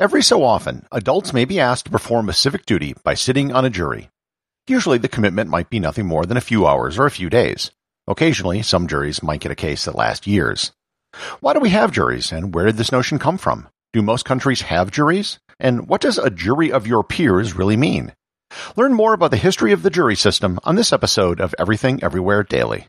Every so often, adults may be asked to perform a civic duty by sitting on a jury. Usually the commitment might be nothing more than a few hours or a few days. Occasionally, some juries might get a case that lasts years. Why do we have juries, and where did this notion come from? Do most countries have juries? And what does a jury of your peers really mean? Learn more about the history of the jury system on this episode of Everything Everywhere Daily.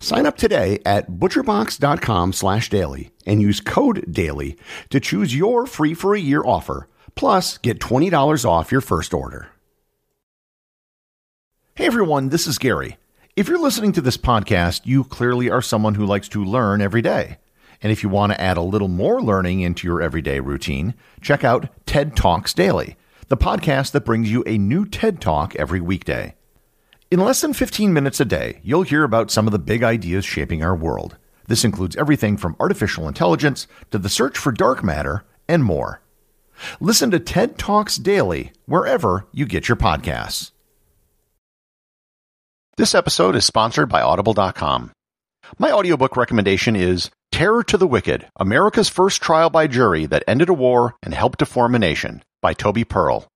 Sign up today at butcherbox.com slash daily and use code DAILY to choose your free for a year offer, plus get $20 off your first order. Hey everyone, this is Gary. If you're listening to this podcast, you clearly are someone who likes to learn every day. And if you want to add a little more learning into your everyday routine, check out TED Talks Daily, the podcast that brings you a new TED Talk every weekday. In less than 15 minutes a day, you'll hear about some of the big ideas shaping our world. This includes everything from artificial intelligence to the search for dark matter and more. Listen to TED Talks daily wherever you get your podcasts. This episode is sponsored by Audible.com. My audiobook recommendation is Terror to the Wicked America's First Trial by Jury That Ended a War and Helped to Form a Nation by Toby Pearl.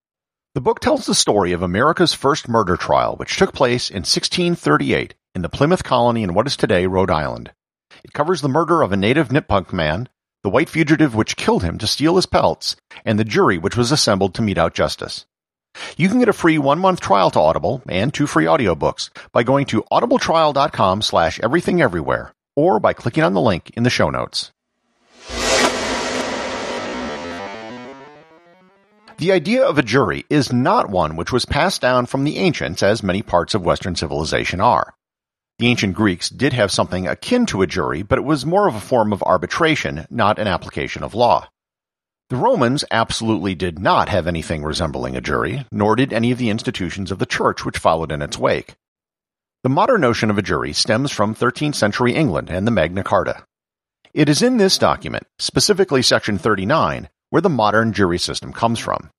The book tells the story of America's first murder trial, which took place in 1638 in the Plymouth colony in what is today Rhode Island. It covers the murder of a native Nipmuc man, the white fugitive which killed him to steal his pelts, and the jury which was assembled to mete out justice. You can get a free one-month trial to Audible and two free audiobooks by going to audibletrial.com slash everythingeverywhere or by clicking on the link in the show notes. The idea of a jury is not one which was passed down from the ancients as many parts of Western civilization are. The ancient Greeks did have something akin to a jury, but it was more of a form of arbitration, not an application of law. The Romans absolutely did not have anything resembling a jury, nor did any of the institutions of the church which followed in its wake. The modern notion of a jury stems from 13th century England and the Magna Carta. It is in this document, specifically section 39, where the modern jury system comes from.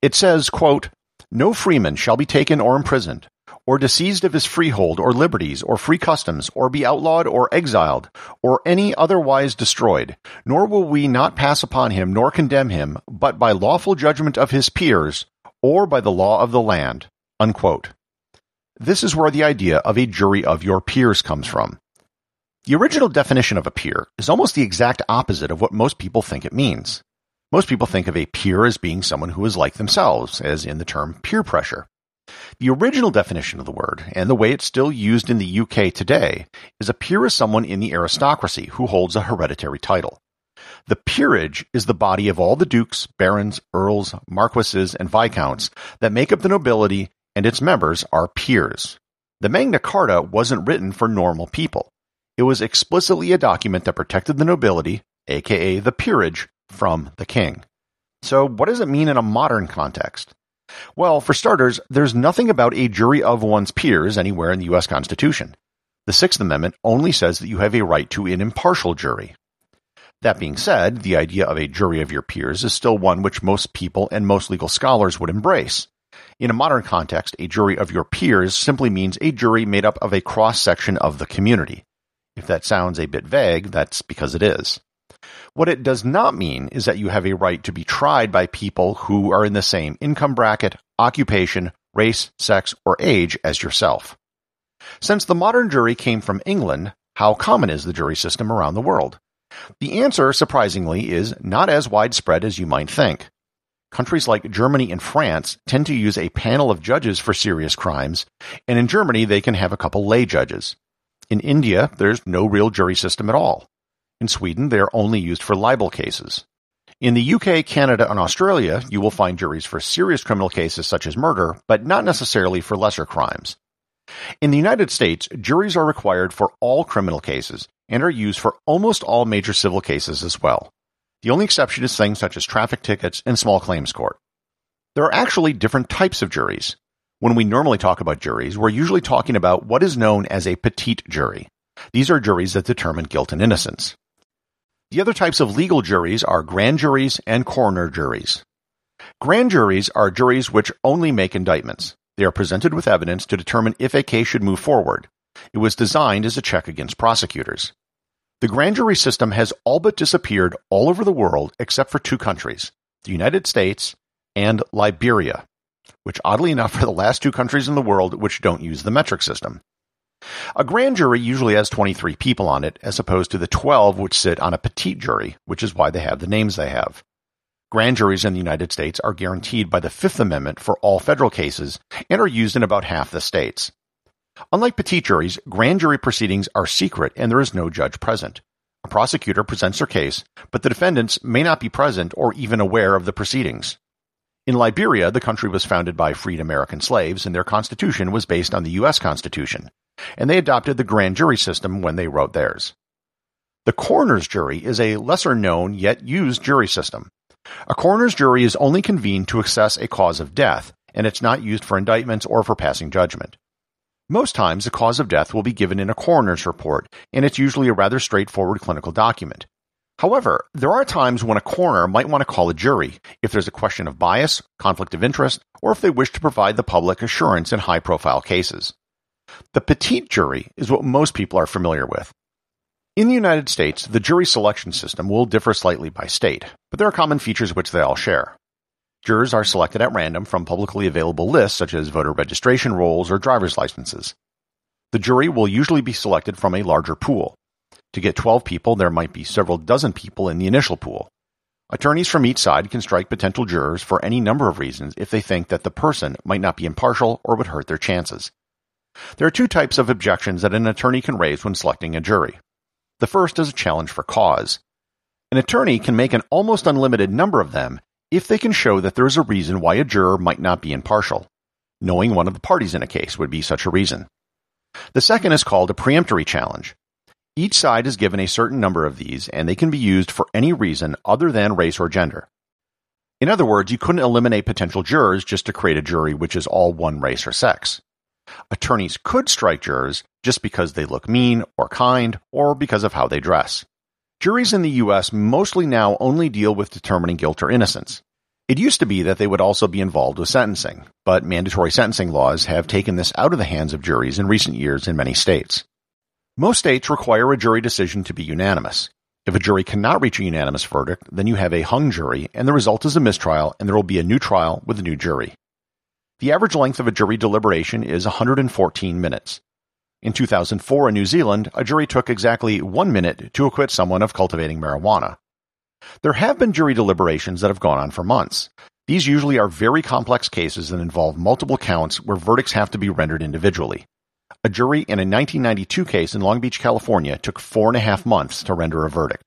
It says, quote, No freeman shall be taken or imprisoned, or disseised of his freehold or liberties or free customs, or be outlawed or exiled, or any otherwise destroyed, nor will we not pass upon him nor condemn him, but by lawful judgment of his peers, or by the law of the land. Unquote. This is where the idea of a jury of your peers comes from. The original definition of a peer is almost the exact opposite of what most people think it means. Most people think of a peer as being someone who is like themselves, as in the term peer pressure. The original definition of the word, and the way it's still used in the UK today, is a peer is someone in the aristocracy who holds a hereditary title. The peerage is the body of all the dukes, barons, earls, marquises, and viscounts that make up the nobility, and its members are peers. The Magna Carta wasn't written for normal people. It was explicitly a document that protected the nobility, aka the peerage, from the king. So, what does it mean in a modern context? Well, for starters, there's nothing about a jury of one's peers anywhere in the U.S. Constitution. The Sixth Amendment only says that you have a right to an impartial jury. That being said, the idea of a jury of your peers is still one which most people and most legal scholars would embrace. In a modern context, a jury of your peers simply means a jury made up of a cross section of the community. If that sounds a bit vague, that's because it is. What it does not mean is that you have a right to be tried by people who are in the same income bracket, occupation, race, sex, or age as yourself. Since the modern jury came from England, How common is the jury system around the world? The answer, surprisingly, is not as widespread as you might think. Countries like Germany and France tend to use a panel of judges for serious crimes, and in Germany they can have a couple lay judges. In India, there's no real jury system at all. In Sweden, they are only used for libel cases. In the UK, Canada, and Australia, you will find juries for serious criminal cases such as murder, but not necessarily for lesser crimes. In the United States, juries are required for all criminal cases and are used for almost all major civil cases as well. The only exception is things such as traffic tickets and small claims court. There are actually different types of juries. When we normally talk about juries, we're usually talking about what is known as a petit jury. These are juries that determine guilt and innocence. The other types of legal juries are grand juries and coroner juries. Grand juries are juries which only make indictments. They are presented with evidence to determine if a case should move forward. It was designed as a check against prosecutors. The grand jury system has all but disappeared all over the world except for two countries, the United States and Liberia, which oddly enough are the last two countries in the world which don't use the metric system. A grand jury usually has 23 people on it, as opposed to the 12 which sit on a petit jury, which is why they have the names they have. Grand juries in the United States are guaranteed by the Fifth Amendment for all federal cases and are used in about half the states. Unlike petit juries, grand jury proceedings are secret and there is no judge present. A prosecutor presents their case, but the defendants may not be present or even aware of the proceedings. In Liberia, the country was founded by freed American slaves and their constitution was based on the U.S. Constitution, and they adopted the grand jury system when they wrote theirs. The coroner's jury is a lesser known yet used jury system. A coroner's jury is only convened to assess a cause of death, and it's not used for indictments or for passing judgment. Most times, the cause of death will be given in a coroner's report, and it's usually a rather straightforward clinical document. However, there are times when a coroner might want to call a jury if there's a question of bias, conflict of interest, or if they wish to provide the public assurance in high profile cases. The petit jury is what most people are familiar with. In the United States, the jury selection system will differ slightly by state, but there are common features which they all share. Jurors are selected at random from publicly available lists such as voter registration rolls or driver's licenses. The jury will usually be selected from a larger pool. To get 12 people, there might be several dozen people in the initial pool. Attorneys from each side can strike potential jurors for any number of reasons if they think that the person might not be impartial or would hurt their chances. There are two types of objections that an attorney can raise when selecting a jury. The first is a challenge for cause. An attorney can make an almost unlimited number of them if they can show that there is a reason why a juror might not be impartial. Knowing one of the parties in a case would be such a reason. The second is called a peremptory challenge. Each side is given a certain number of these, and they can be used for any reason other than race or gender. In other words, you couldn't eliminate potential jurors just to create a jury which is all one race or sex. Attorneys could strike jurors just because they look mean or kind or because of how they dress. Juries in the U.S. mostly now only deal with determining guilt or innocence. It used to be that they would also be involved with sentencing, but mandatory sentencing laws have taken this out of the hands of juries in recent years in many states. Most states require a jury decision to be unanimous. If a jury cannot reach a unanimous verdict, then you have a hung jury, and the result is a mistrial, and there will be a new trial with a new jury. The average length of a jury deliberation is 114 minutes. In 2004 in New Zealand, a jury took exactly one minute to acquit someone of cultivating marijuana. There have been jury deliberations that have gone on for months. These usually are very complex cases that involve multiple counts where verdicts have to be rendered individually. A jury in a 1992 case in Long Beach, California took four and a half months to render a verdict.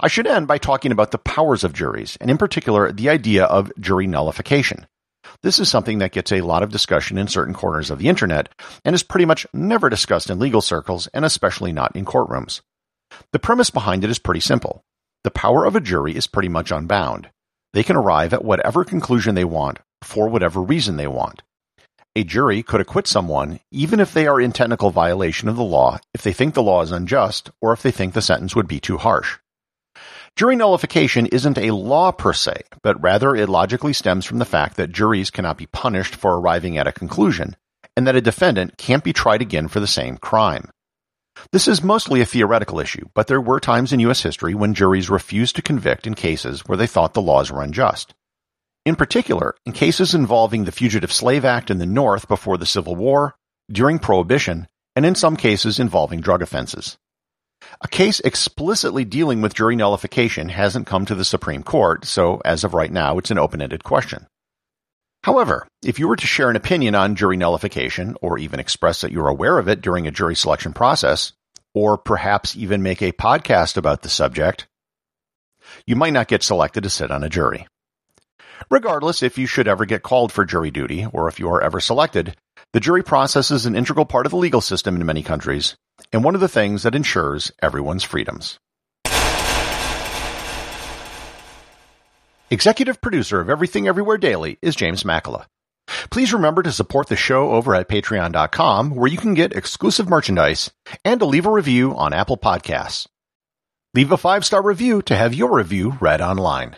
I should end by talking about the powers of juries, and in particular, the idea of jury nullification. This is something that gets a lot of discussion in certain corners of the internet and is pretty much never discussed in legal circles and especially not in courtrooms. The premise behind it is pretty simple. The power of a jury is pretty much unbound. They can arrive at whatever conclusion they want for whatever reason they want. A jury could acquit someone even if they are in technical violation of the law if they think the law is unjust or if they think the sentence would be too harsh. Jury nullification isn't a law per se, but rather it logically stems from the fact that juries cannot be punished for arriving at a conclusion, and that a defendant can't be tried again for the same crime. This is mostly a theoretical issue, but there were times in U.S. history when juries refused to convict in cases where they thought the laws were unjust. In particular, in cases involving the Fugitive Slave Act in the North before the Civil War, during Prohibition, and in some cases involving drug offenses. A case explicitly dealing with jury nullification hasn't come to the Supreme Court, so as of right now, it's an open-ended question. However, if you were to share an opinion on jury nullification, or even express that you're aware of it during a jury selection process, or perhaps even make a podcast about the subject, you might not get selected to sit on a jury. Regardless, if you should ever get called for jury duty, or if you are ever selected, the jury process is an integral part of the legal system in many countries, and one of the things that ensures everyone's freedoms. Executive producer of Everything Everywhere Daily is James Makala. Please remember to support the show over at patreon.com where you can get exclusive merchandise and to leave a review on Apple Podcasts. Leave a five-star review to have your review read online.